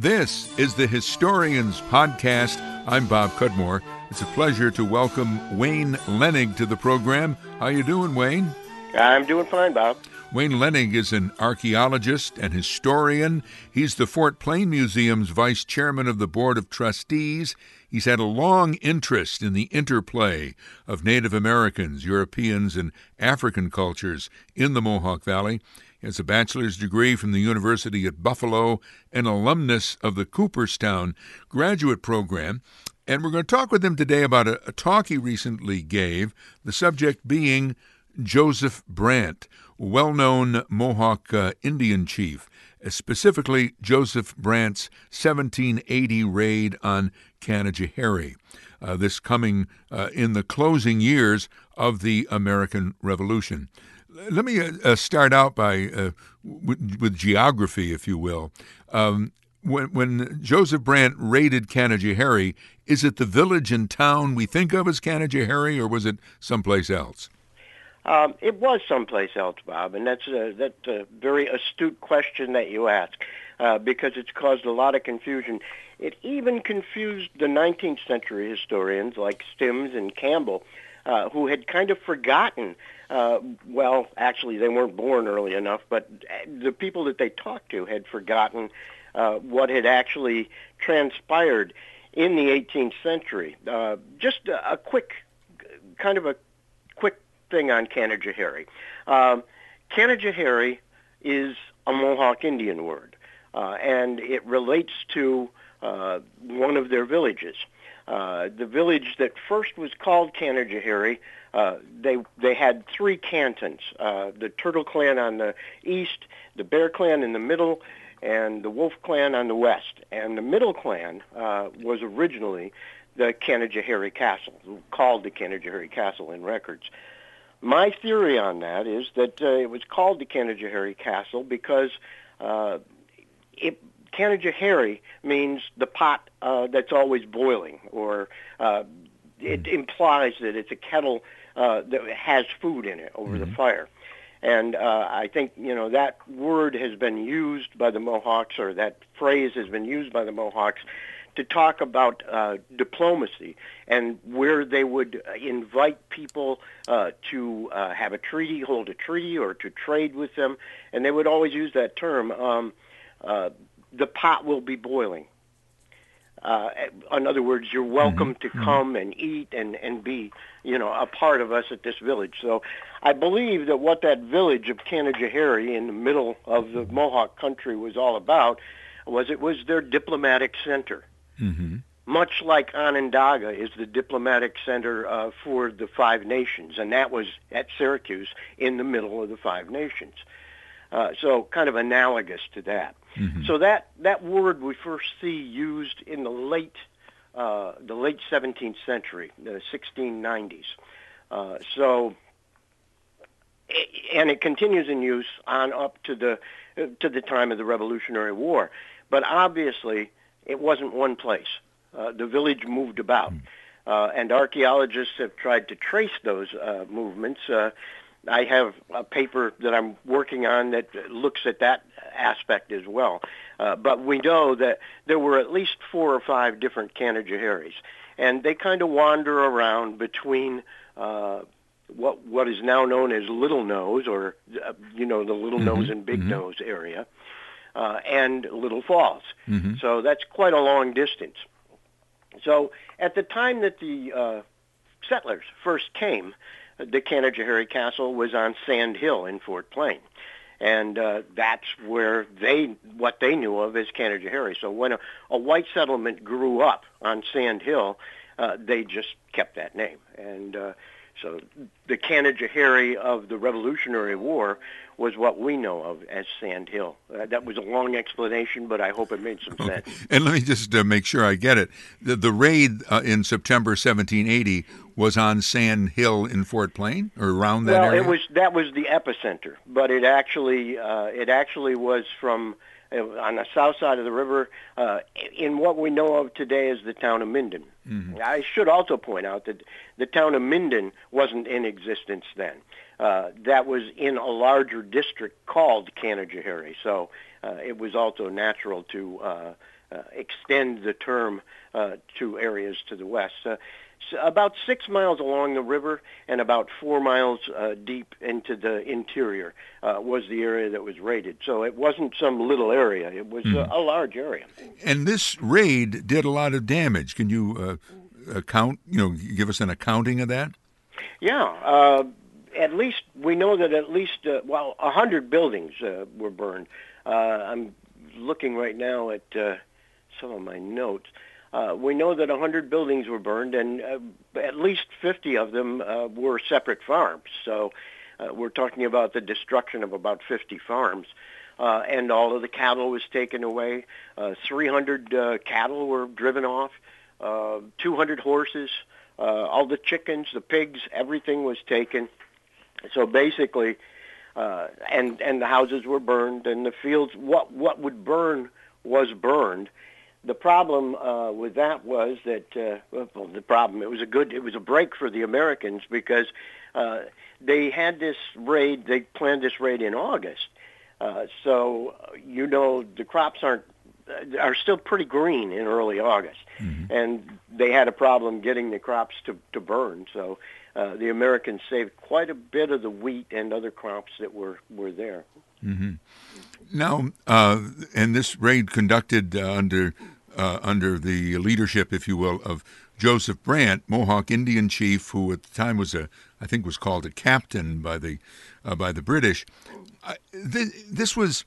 This is the Historians Podcast. I'm Bob Cudmore. It's a pleasure to welcome Wayne Lenig to the program. How you doing, Wayne? I'm doing fine, Bob. Wayne Lenig is an archaeologist and historian. He's the Fort Plain Museum's vice chairman of the Board of Trustees. He's had a long interest in the interplay of Native Americans, Europeans, and African cultures in the Mohawk Valley. Has a bachelor's degree from the University at Buffalo, an alumnus of the Cooperstown graduate program. And we're going to talk with him today about a, a talk he recently gave, the subject being Joseph Brant, well known Mohawk uh, Indian chief, uh, specifically Joseph Brant's 1780 raid on Canajoharie. Uh, this coming uh, in the closing years of the American Revolution let me uh, uh, start out by uh, with, geography, if you will. Um, when, when, Joseph Brant raided Canajoharie, is it the village and town we think of as Canajoharie, or was it someplace else? Um, it was someplace else, Bob, and that's a, that's a very astute question that you ask, uh, because it's caused a lot of confusion. It even confused the 19th century historians like Simms and Campbell, uh, who had kind of forgotten uh, well, actually, they weren't born early enough, but the people that they talked to had forgotten uh, what had actually transpired in the 18th century. Uh, just a, a, quick, kind of a quick thing on Canajoharie. Um, Canajoharie is a Mohawk Indian word, uh, and it relates to uh, one of their villages. Uh, the village that first was called Canajoharie uh, they they had three cantons: uh, the Turtle Clan on the east, the Bear Clan in the middle, and the Wolf Clan on the west. And the middle clan uh, was originally the Canajoharie Castle, called the Canajoharie Castle in records. My theory on that is that uh, it was called the Canajoharie Castle because it, Canajoharie means the pot uh, that's always boiling, or uh, it hmm. implies that it's a kettle uh, that has food in it over mm-hmm. the fire. And uh, I think you know that word has been used by the Mohawks, or that phrase has been used by the Mohawks, to talk about uh, diplomacy and where they would invite people uh, to uh, have a treaty, hold a treaty, or to trade with them, and they would always use that term. Um, uh, the pot will be boiling. Uh, in other words, you're welcome mm-hmm. to mm-hmm. come and eat and, and be, you know, a part of us at this village. So I believe that what that village of Canajoharie in the middle of the Mohawk country was all about was it was their diplomatic center. Mm-hmm. Much like Onondaga is the diplomatic center uh, for the Five Nations, and that was at Syracuse in the middle of the Five Nations. Uh, so kind of analogous to that. Mm-hmm. So that that word we first see used in the late uh, the late 17th century, the 1690s. Uh, so and it continues in use on up to the to the time of the Revolutionary War. But obviously, it wasn't one place. Uh, the village moved about. Mm. Uh, and archaeologists have tried to trace those uh, movements. I have a paper that I'm working on that looks at that aspect as well. Uh, but we know that there were at least four or five different Canajoharies, and they kind of wander around between uh, what what is now known as Little Nose, or uh, you know the Little mm-hmm. Nose and Big mm-hmm. Nose area, uh, and Little Falls. Mm-hmm. So that's quite a long distance. So at the time that the uh, settlers first came, the Canajoharie Castle was on Sand Hill in Fort Plain. And uh, that's where they, what they knew of as Canajoharie. So when a, a white settlement grew up on Sand Hill, uh, they just kept that name. And uh, so the Canajoharie of the Revolutionary War was what we know of as Sand Hill. Uh, that was a long explanation, but I hope it made some okay. sense. And let me just uh, make sure I get it. The, the raid uh, in September 1780 was on Sand Hill in Fort Plain or around that well, area. Well, it was that was the epicenter, but it actually uh, it actually was from on the south side of the river uh, in what we know of today as the town of Minden. Mm-hmm. I should also point out that the town of Minden wasn't in existence then. Uh, that was in a larger district called Canajoharie. So uh, it was also natural to uh, uh, extend the term uh, to areas to the west. About six miles along the river and about four miles uh, deep into the interior uh, was the area that was raided. So it wasn't some little area; it was mm. a, a, large area. And this raid did a lot of damage. Can you uh, account? You know, give us an accounting of that? Yeah. Uh, at least we know that at least uh, well, a hundred buildings uh, were burned. I'm looking right now at some of my notes. Uh, we know that 100 buildings were burned, and uh, at least 50 of them uh, were separate farms. So uh, we're talking about the destruction of about 50 farms. Uh, and all of the cattle was taken away. Uh, 300 uh, cattle were driven off. Uh, 200 horses, all the chickens, the pigs, everything was taken. So basically, and and the houses were burned, and the fields. What what would burn was burned, the problem uh, with that was that uh, well, the problem it was a good it was a break for the Americans because uh, they had this raid they planned this raid in August. Uh, so you know the crops aren't uh, are still pretty green in early August. Mm-hmm. and they had a problem getting the crops to to burn. So uh, the Americans saved quite a bit of the wheat and other crops that were were there. Mm-hmm. Now, uh, and this raid conducted uh, under uh, under the leadership, if you will, of Joseph Brant, Mohawk Indian chief, who at the time was a, I think, was called a captain by the uh, by the British. Th- this was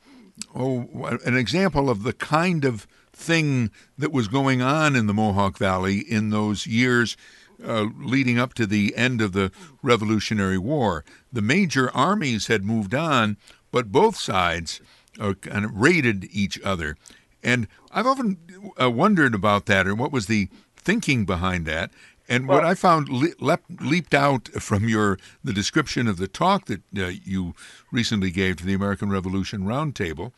oh, an example of the kind of thing that was going on in the Mohawk Valley in those years uh, leading up to the end of the Revolutionary War. The major armies had moved on, but both sides uh, kind of raided each other. And I've often uh, wondered about that and what was the thinking behind that. And what I found le- leaped out from your the description of the talk that uh, you recently gave to the American Revolution Roundtable,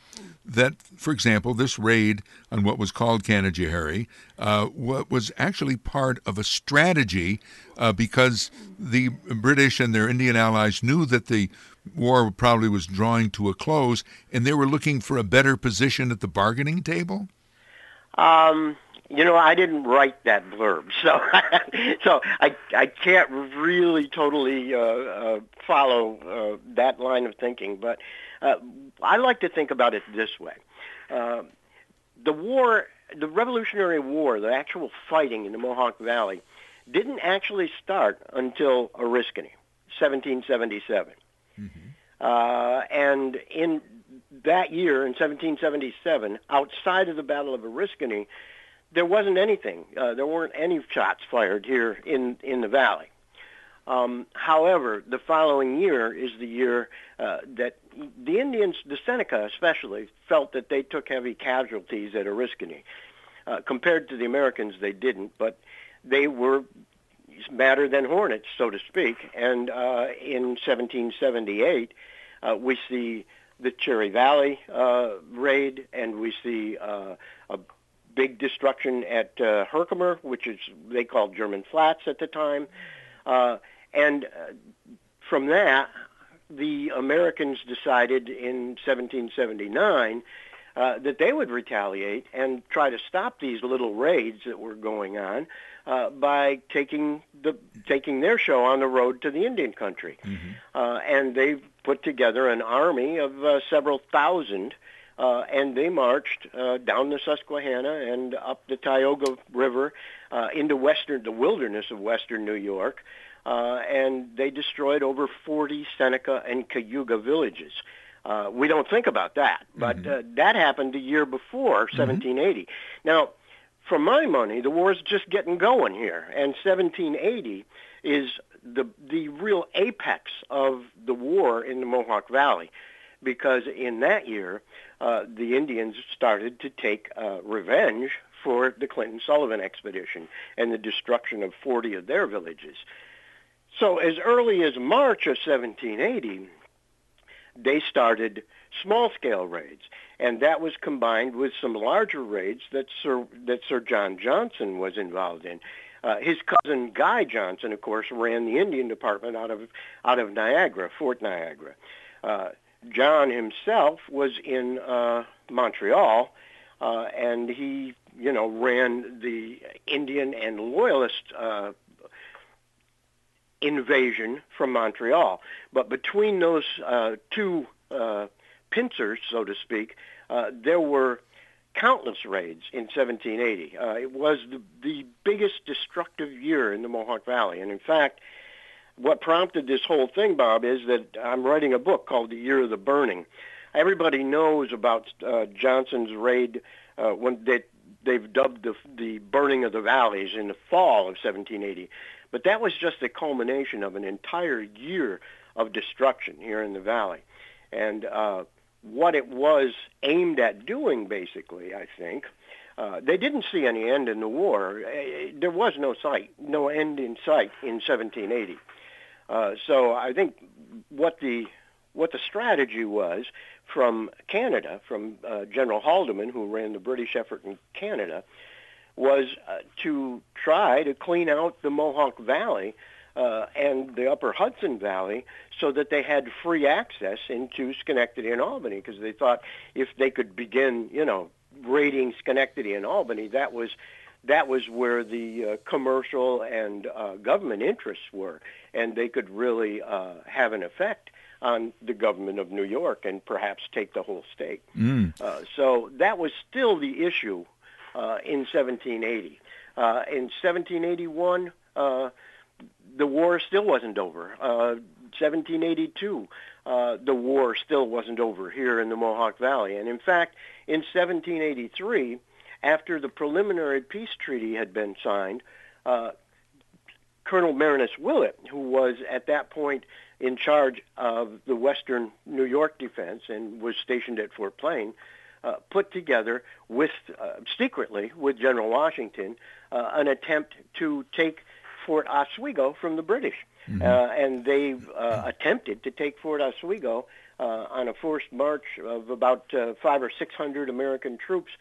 that, for example, this raid on what was called Canajoharie uh, was actually part of a strategy uh, because the British and their Indian allies knew that the war probably was drawing to a close, and they were looking for a better position at the bargaining table? Um, you know, I didn't write that blurb, so so I I can't really totally uh, uh, follow uh, that line of thinking. But uh, I like to think about it this way: uh, the war, the Revolutionary War, the actual fighting in the Mohawk Valley, didn't actually start until Oriskany, 1777. Mm-hmm. Uh, and in that year, in 1777, outside of the Battle of Oriskany, there wasn't anything. Uh, there weren't any shots fired here in, in the valley. Um, however, the following year is the year uh, that the Indians, the Seneca especially, felt that they took heavy casualties at Oriskany. Uh, compared to the Americans, they didn't, but they were madder than hornets, so to speak. And uh, in 1778, uh, we see the Cherry Valley uh, raid, and we see uh, big destruction at uh, Herkimer, which is they called German Flats at the time. Uh, and uh, from that, the Americans decided in 1779 uh, that they would retaliate and try to stop these little raids that were going on uh, by taking the taking their show on the road to the Indian country, mm-hmm. uh, and they put together an army of uh, several thousand, uh, and they marched uh, down the Susquehanna and up the Tioga River uh, into western the wilderness of western New York. Uh, and they destroyed over 40 Seneca and Cayuga villages. Uh, we don't think about that, but mm-hmm. uh, that happened a year before 1780. Mm-hmm. Now, for my money, the war is just getting going here, and 1780 is the the real apex of the war in the Mohawk Valley, because in that year, uh, the Indians started to take uh, revenge for the Clinton Sullivan expedition and the destruction of 40 of their villages. So as early as March of 1780, they started small-scale raids, and that was combined with some larger raids that Sir that Sir John Johnson was involved in. Uh, his cousin Guy Johnson, of course, ran the Indian Department out of out of Niagara, Fort Niagara. Uh, John himself was in uh, Montreal, uh, and he, you know, ran the Indian and Loyalist uh, invasion from Montreal. But between those uh, two uh, pincers, so to speak, uh, there were countless raids in 1780. Uh, it was the, the biggest destructive year in the Mohawk Valley. And in fact, what prompted this whole thing, Bob, is that I'm writing a book called The Year of the Burning. Everybody knows about uh, Johnson's raid uh, when they, they've dubbed the, the burning of the valleys in the fall of 1780. But that was just the culmination of an entire year of destruction here in the valley. And uh, what it was aimed at doing, basically, I think. Uh, they didn't see any end in the war. Uh, there was no sight, no end in sight in 1780. Uh, so I think what the what the strategy was from Canada, from uh, General Haldimand, who ran the British effort in Canada, was uh, to try to clean out the Mohawk Valley uh, and the upper Hudson Valley so that they had free access into Schenectady and Albany because they thought if they could begin, you know, raiding Schenectady and Albany, that was that was where the uh, commercial and uh, government interests were, and they could really uh, have an effect on the government of New York and perhaps take the whole state. Mm. Uh, so that was still the issue uh, in 1780. Uh, in 1781, uh, the war still wasn't over. Uh, 1782, uh, the war still wasn't over here in the Mohawk Valley. And in fact, in 1783, after the preliminary peace treaty had been signed, uh, Colonel Marinus Willett, who was at that point in charge of the Western New York defense and was stationed at Fort Plain, uh, put together with uh, secretly with General Washington uh, an attempt to take Fort Oswego from the British. Mm-hmm. Uh, and they uh, attempted to take Fort Oswego uh, on a forced march of about uh, five or six hundred American troops.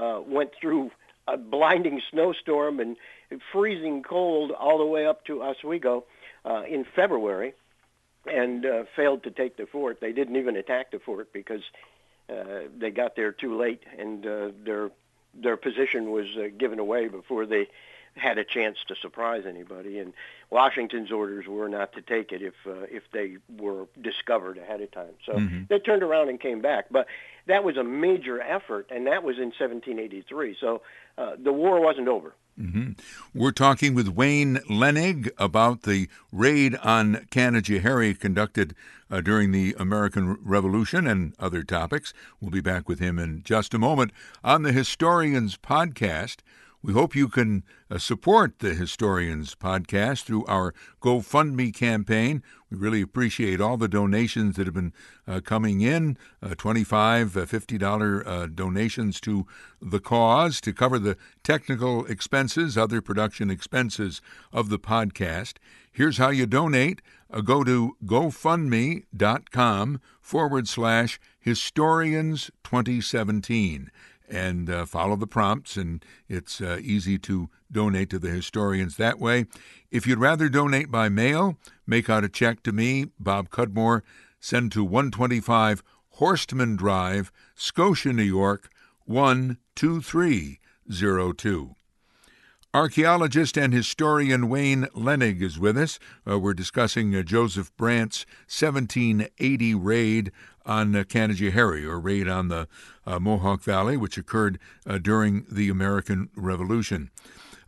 Uh, went through a blinding snowstorm and freezing cold all the way up to Oswego uh, in February, and uh, failed to take the fort. They didn't even attack the fort because uh, they got there too late, and uh, their their position was uh, given away before they had a chance to surprise anybody. And Washington's orders were not to take it if uh, if they were discovered ahead of time. So mm-hmm. they turned around and came back. But that was a major effort, and that was in 1783. So uh, the war wasn't over. Mm-hmm. We're talking with Wayne Lenig about the raid on Canajoharie conducted uh, during the American Revolution and other topics. We'll be back with him in just a moment on the Historians Podcast. We hope you can uh, support the Historians podcast through our GoFundMe campaign. We really appreciate all the donations that have been uh, coming in uh, 25, uh, $50 uh, donations to the cause to cover the technical expenses, other production expenses of the podcast. Here's how you donate uh, go to gofundme.com forward slash historians 2017 and uh, follow the prompts, and it's uh, easy to donate to the historians that way. If you'd rather donate by mail, make out a check to me, Bob Cudmore, send to 125 Horstman Drive, Scotia, New York, 12302. Archaeologist and historian Wayne Lenig is with us. Uh, we're discussing uh, Joseph Brant's 1780 raid on uh, Canajoharie, or raid on the uh, Mohawk Valley, which occurred uh, during the American Revolution.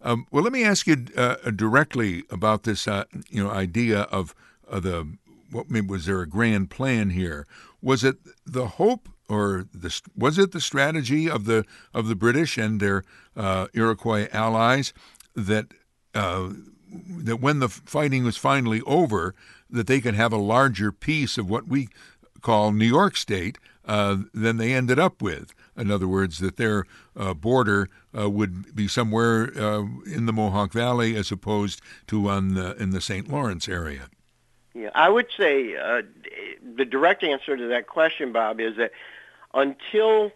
Um, well, let me ask you uh, directly about this, you know, idea of the what was there a grand plan here? Was it the hope or the, was it the strategy of the of the British and their uh, Iroquois allies that uh, that when the fighting was finally over, that they could have a larger piece of what we call New York State uh, than they ended up with. In other words, that their uh, border uh, would be somewhere uh, in the Mohawk Valley as opposed to on the, in the St. Lawrence area. Yeah, I would say uh, the direct answer to that question, Bob, is that until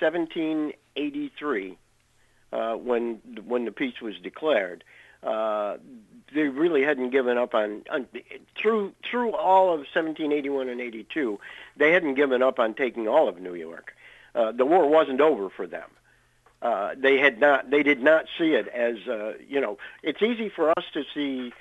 1783, uh, when when the peace was declared, uh, they really hadn't given up on, on through through all of 1781 and 82. They hadn't given up on taking all of New York. Uh, the war wasn't over for them. Uh, they had not. They did not see it as uh, you know. It's easy for us to see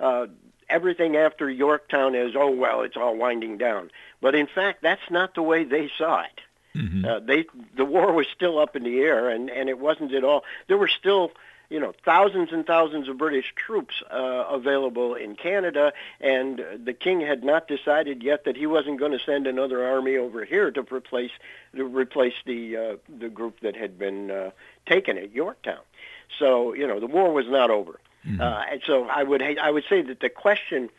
uh, everything after Yorktown is, oh well, it's all winding down. But in fact, that's not the way they saw it. Mm-hmm. Uh, they the war was still up in the air, and and it wasn't at all. There were still you know, thousands and thousands of British troops uh, available in Canada, and the king had not decided yet that he wasn't going to send another army over here to replace to replace the uh, the group that had been uh, taken at Yorktown. So you know, the war was not over, mm-hmm. uh, and so I would I would say that the question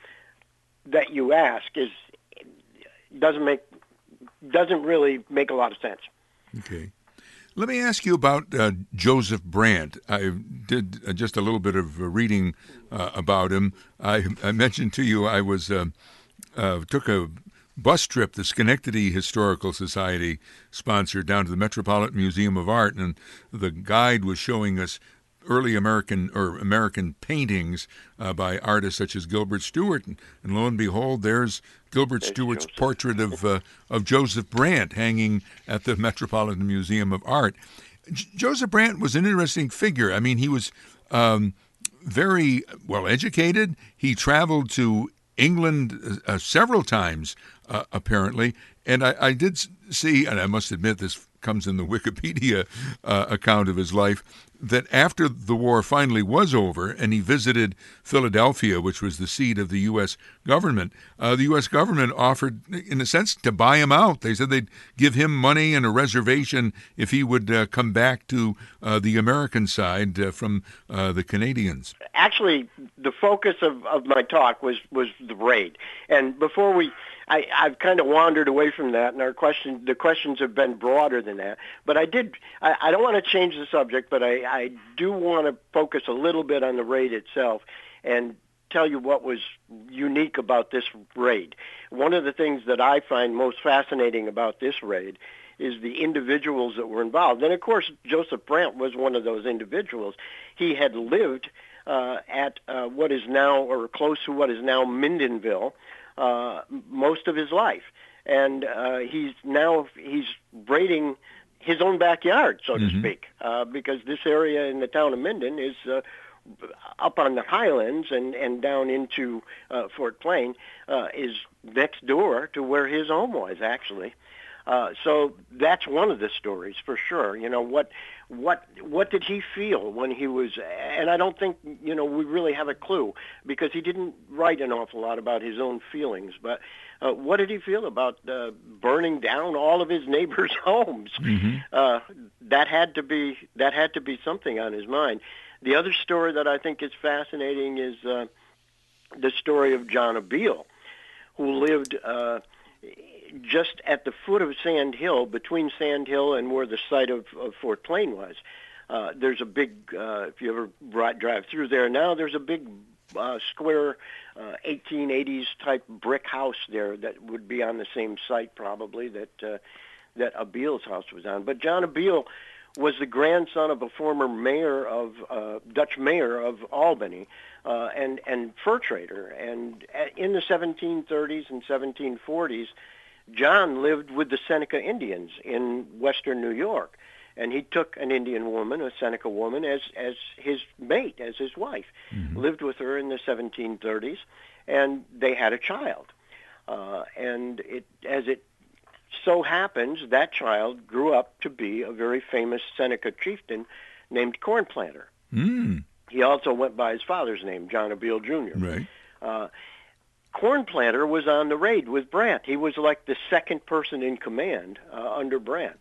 that you ask is doesn't make doesn't really make a lot of sense. Okay. Let me ask you about uh, Joseph Brant. I did uh, just a little bit of uh, reading uh, about him. I, I, mentioned to you I was uh, uh, took a bus trip the Schenectady Historical Society sponsored down to the Metropolitan Museum of Art, and the guide was showing us early American or American paintings uh, by artists such as Gilbert Stuart, and, and lo and behold, there's Gilbert there's Stuart's Joseph. portrait of uh, of Joseph Brant hanging at the Metropolitan Museum of Art. J- Joseph Brant was an interesting figure. I mean, he was um, very well educated. He traveled to England uh, several times, uh, apparently, and I, I, did see, and I must admit this comes in the Wikipedia uh, account of his life, that after the war finally was over and he visited Philadelphia, which was the seat of the U.S. government, uh, the U.S. government offered, in a sense, to buy him out. They said they'd give him money and a reservation if he would uh, come back to uh, the American side uh, from uh, the Canadians. Actually, the focus of, of my talk was, was the raid. And before we I, I've kind of wandered away from that, and our question, the questions have been broader than that. But I did, I, I don't want to change the subject, but I, I do want to focus a little bit on the raid itself and tell you what was unique about this raid. One of the things that I find most fascinating about this raid is the individuals that were involved. And of course, Joseph Brant was one of those individuals. He had lived uh, at uh, what is now, or close to what is now Mindenville, uh, most of his life, and uh, he's now he's braiding his own backyard, so mm-hmm. to speak, uh, because this area in the town of Minden is uh, up on the highlands and and down into uh, Fort Plain uh, is next door to where his home was actually. Uh, so that's one of the stories for sure. You know what what what did he feel when he was and I don't think you know we really have a clue because he didn't write an awful lot about his own feelings but uh, what did he feel about uh, burning down all of his neighbors homes mm-hmm. uh, that had to be that had to be something on his mind the other story that I think is fascinating is uh, the story of John Abeel who lived uh, just at the foot of Sand Hill, between Sand Hill and where the site of, of Fort Plain was. Uh, there's a big, uh, if you ever drive through there now, there's a big uh, square uh, 1880s type brick house there that would be on the same site probably that uh, that Abeel's house was on. But John Abeel was the grandson of a former mayor of uh, Dutch mayor of Albany uh, and and fur trader. And in the 1730s and 1740s, John lived with the Seneca Indians in western New York, and he took an Indian woman, a Seneca woman, as as his mate, as his wife. Mm-hmm. Lived with her in the 1730s, and they had a child. Uh, and it as it so happens, that child grew up to be a very famous Seneca chieftain named Cornplanter. Mm. He also went by his father's name, John Abeel Jr. Right. Uh, Cornplanter was on the raid with Brant. He was like the second person in command uh, under Brant.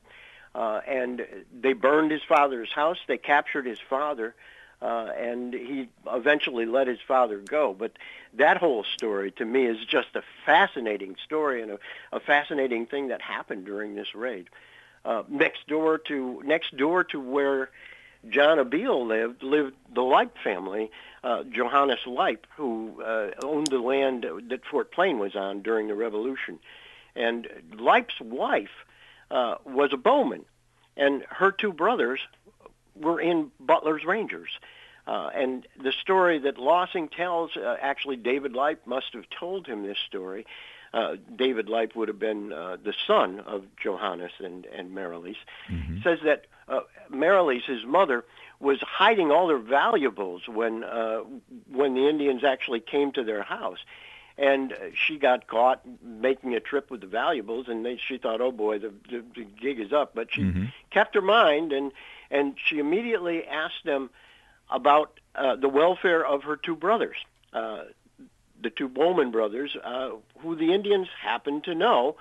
Uh, and they burned his father's house. They captured his father, uh, and he eventually let his father go. But that whole story, to me, is just a fascinating story and a, a fascinating thing that happened during this raid. Uh, next door to next door to where John Abeel lived lived the Lipe family, uh, Johannes Lipe, who uh, owned the land that Fort Plain was on during the Revolution. And Lipe's wife uh, was a bowman, and her two brothers were in Butler's Rangers. Uh, and the story that Lossing tells, uh, actually David Lipe must have told him this story. Uh, David Lipe would have been uh, the son of Johannes and, and Marilise, mm-hmm. says that uh, Marilees, his mother, was hiding all their valuables when uh, when the Indians actually came to their house. And she got caught making a trip with the valuables, and they, she thought, "Oh boy, the, the, the gig is up." But she mm-hmm. kept her mind, and and she immediately asked them about uh, the welfare of her two brothers, uh, the two Bowman brothers, uh, who the Indians happened to know,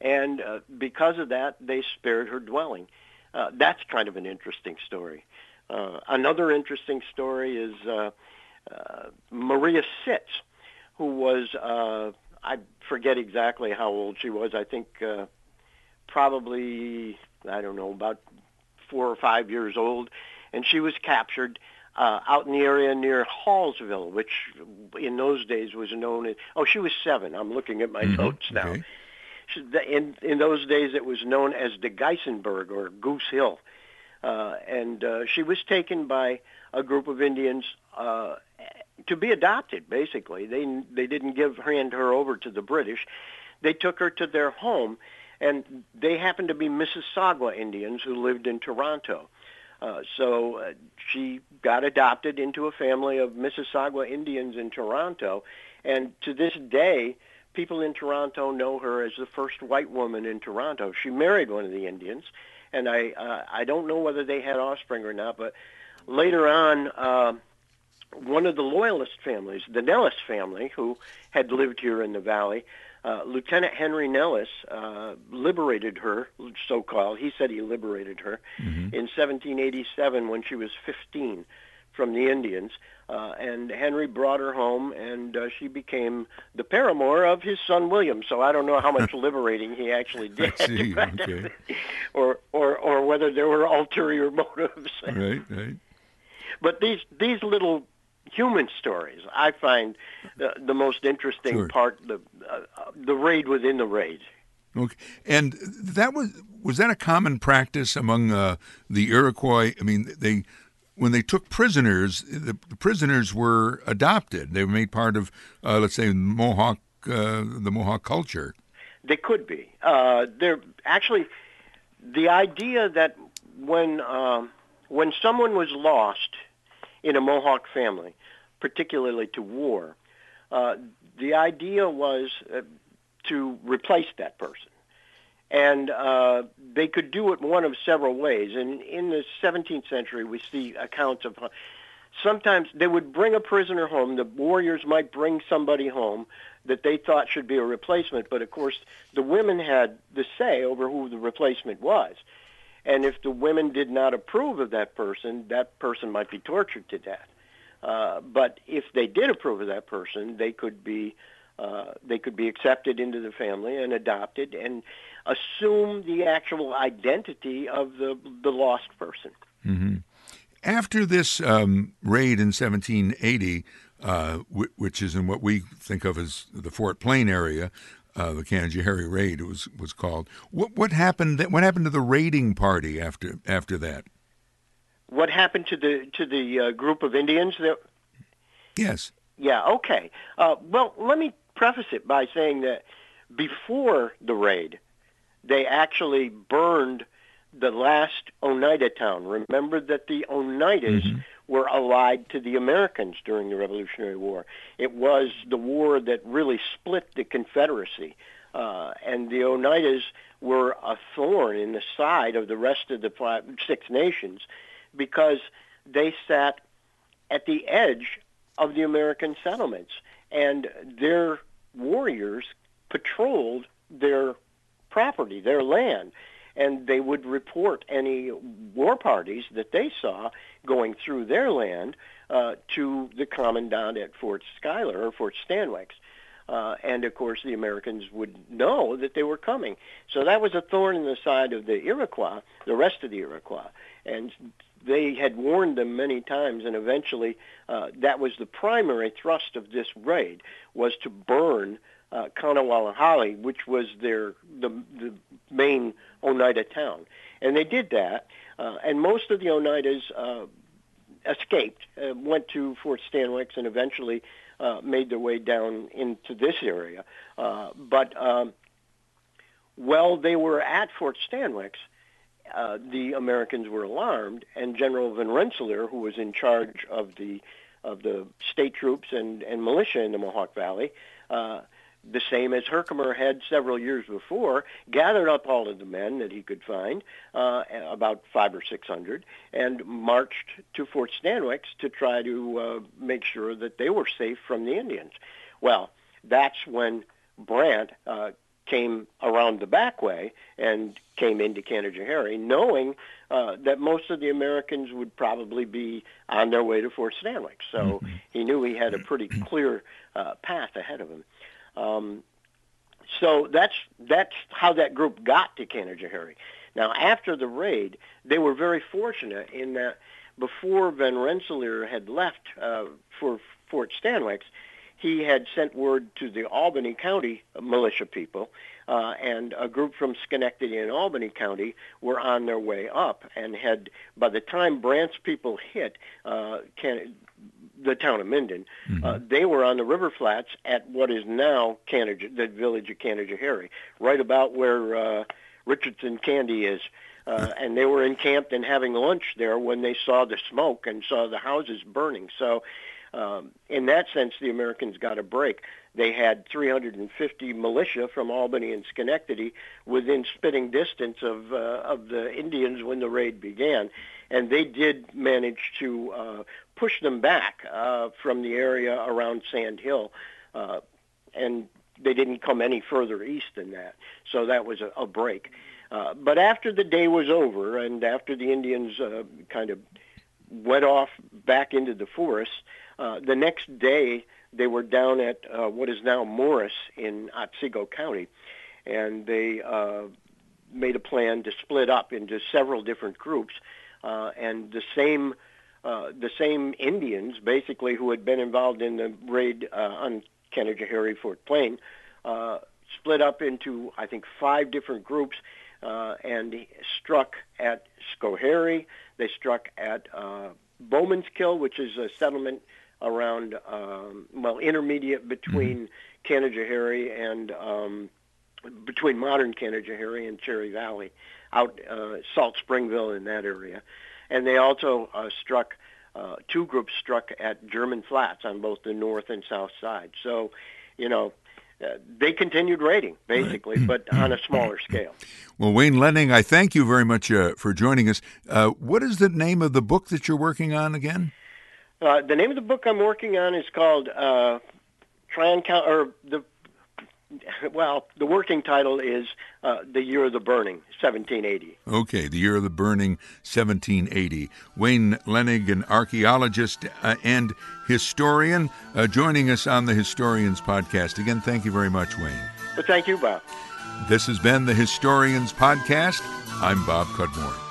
and uh, because of that, they spared her dwelling. Uh, that's kind of an interesting story. Uh, another interesting story is uh, uh, Maria Sitz, who was, uh, I forget exactly how old she was. I think uh, probably, I don't know, about four or five years old. And she was captured uh, out in the area near Hallsville, which in those days was known as, oh, she was seven. I'm looking at my mm-hmm. notes now. Okay. In, in those days, it was known as the Geisenberg or Goose Hill. Uh, and uh, she was taken by a group of Indians uh, to be adopted. Basically, they they didn't give hand her over to the British. They took her to their home, and they happened to be Mississauga Indians who lived in Toronto. Uh, so uh, she got adopted into a family of Mississauga Indians in Toronto, and to this day, people in Toronto know her as the first white woman in Toronto. She married one of the Indians, and I uh, I don't know whether they had offspring or not, but later on, uh, one of the Loyalist families, the Nellis family, who had lived here in the valley, uh, Lieutenant Henry Nellis uh, liberated her, so-called. He said he liberated her mm-hmm. in 1787 when she was 15 from the Indians. Uh, and Henry brought her home, and uh, she became the paramour of his son William. So I don't know how much liberating he actually did, see, okay. or or or whether there were ulterior motives. Right, right. But these these little human stories I find the, the most interesting sure. part the uh, the raid within the raid. Okay, and that was was that a common practice among uh, the Iroquois? I mean, they when they took prisoners, the, the prisoners were adopted. They were made part of, uh, let's say, Mohawk, uh, the Mohawk culture. They could be. Uh, they're actually the idea that when um, when someone was lost in a Mohawk family, particularly to war, uh, the idea was uh, to replace that person and uh, they could do it one of several ways. And in the 17th century, we see accounts of sometimes they would bring a prisoner home. The warriors might bring somebody home that they thought should be a replacement, but of course the women had the say over who the replacement was. And if the women did not approve of that person, that person might be tortured to death. Uh, but if they did approve of that person, they could be uh, they could be accepted into the family and adopted and assume the actual identity of the the lost person. Mm-hmm. After this um, raid in 1780, uh, w- which is in what we think of as the Fort Plain area, uh, the Canajoharie raid was was called. What what happened? What happened to the raiding party after after that? What happened to the to the uh, group of Indians that? Yes. Yeah. Okay. Uh, well, let me preface it by saying that before the raid, they actually burned the last Oneida town. Remember that the Oneidas mm-hmm. were allied to the Americans during the Revolutionary War. It was the war that really split the Confederacy. Uh, and the Oneidas were a thorn in the side of the rest of the five, Six Nations because they sat at the edge of the American settlements. And their warriors patrolled their property, their land, and they would report any war parties that they saw going through their land uh, to the commandant at Fort Schuyler or Fort Stanwix. Uh, and of course, the Americans would know that they were coming. So that was a thorn in the side of the Iroquois, the rest of the Iroquois. And they had warned them many times, and eventually uh, that was the primary thrust of this raid, was to burn uh, Kanonwalohale, which was their the, the main Oneida town. And they did that, uh, and most of the Oneidas uh, escaped, uh, went to Fort Stanwix, and eventually uh, made their way down into this area. Uh, but um, while they were at Fort Stanwix, uh, the Americans were alarmed, and General Van Rensselaer, who was in charge of the of the state troops and, and militia in the Mohawk Valley, uh, the same as Herkimer had several years before, gathered up all of the men that he could find, uh, about five or six hundred, and marched to Fort Stanwix to try to uh, make sure that they were safe from the Indians. Well, that's when Brant uh, came around the back way and came into Canajoharie, knowing uh, that most of the Americans would probably be on their way to Fort Stanwix. So mm-hmm. he knew he had a pretty clear uh, path ahead of him. Um, so that's that's how that group got to Canajoharie. Now, after the raid, they were very fortunate in that before Van Rensselaer had left uh, for Fort Stanwix, he had sent word to the Albany County militia people, uh, and a group from Schenectady and Albany County were on their way up and had, by the time Brant's people hit uh, Can- the town of Minden, mm-hmm. uh, they were on the river flats at what is now Canada, the village of Canajoharie, right about where uh, Richardson Candy is. Uh, and they were encamped and having lunch there when they saw the smoke and saw the houses burning. So um, in that sense, the Americans got a break. They had 350 militia from Albany and Schenectady within spitting distance of uh, of the Indians when the raid began, and they did manage to uh, push them back uh, from the area around Sand Hill, uh, and they didn't come any further east than that. So that was a, a break. Uh, but after the day was over, and after the Indians uh, kind of went off back into the forest, uh, the next day, they were down at uh, what is now Morris in Otsego County, and they uh, made a plan to split up into several different groups, uh, and the same uh, the same Indians, basically, who had been involved in the raid uh, on Canajoharie Fort Plain, uh, split up into I think five different groups, uh, and struck at Schoharie. They struck at uh, Bowman's Kill, which is a settlement around um, well intermediate between mm-hmm. Canajoharie and um, between modern Canajoharie and Cherry Valley, out uh, Salt Springville in that area, and they also uh, struck. Uh, two groups struck at German Flats on both the north and south side. So, you know, uh, they continued raiding basically, right. but on a smaller scale. Well, Wayne Lenig, I thank you very much uh, for joining us. Uh, what is the name of the book that you're working on again? Uh, the name of the book I'm working on is called uh, Try and Count, or the well, the working title is uh, The Year of the Burning, 1780. Okay, The Year of the Burning, 1780. Wayne Lenig, an archaeologist uh, and historian, uh, joining us on the Historians Podcast. Again, thank you very much, Wayne. Well, thank you, Bob. This has been the Historians Podcast. I'm Bob Cudmore.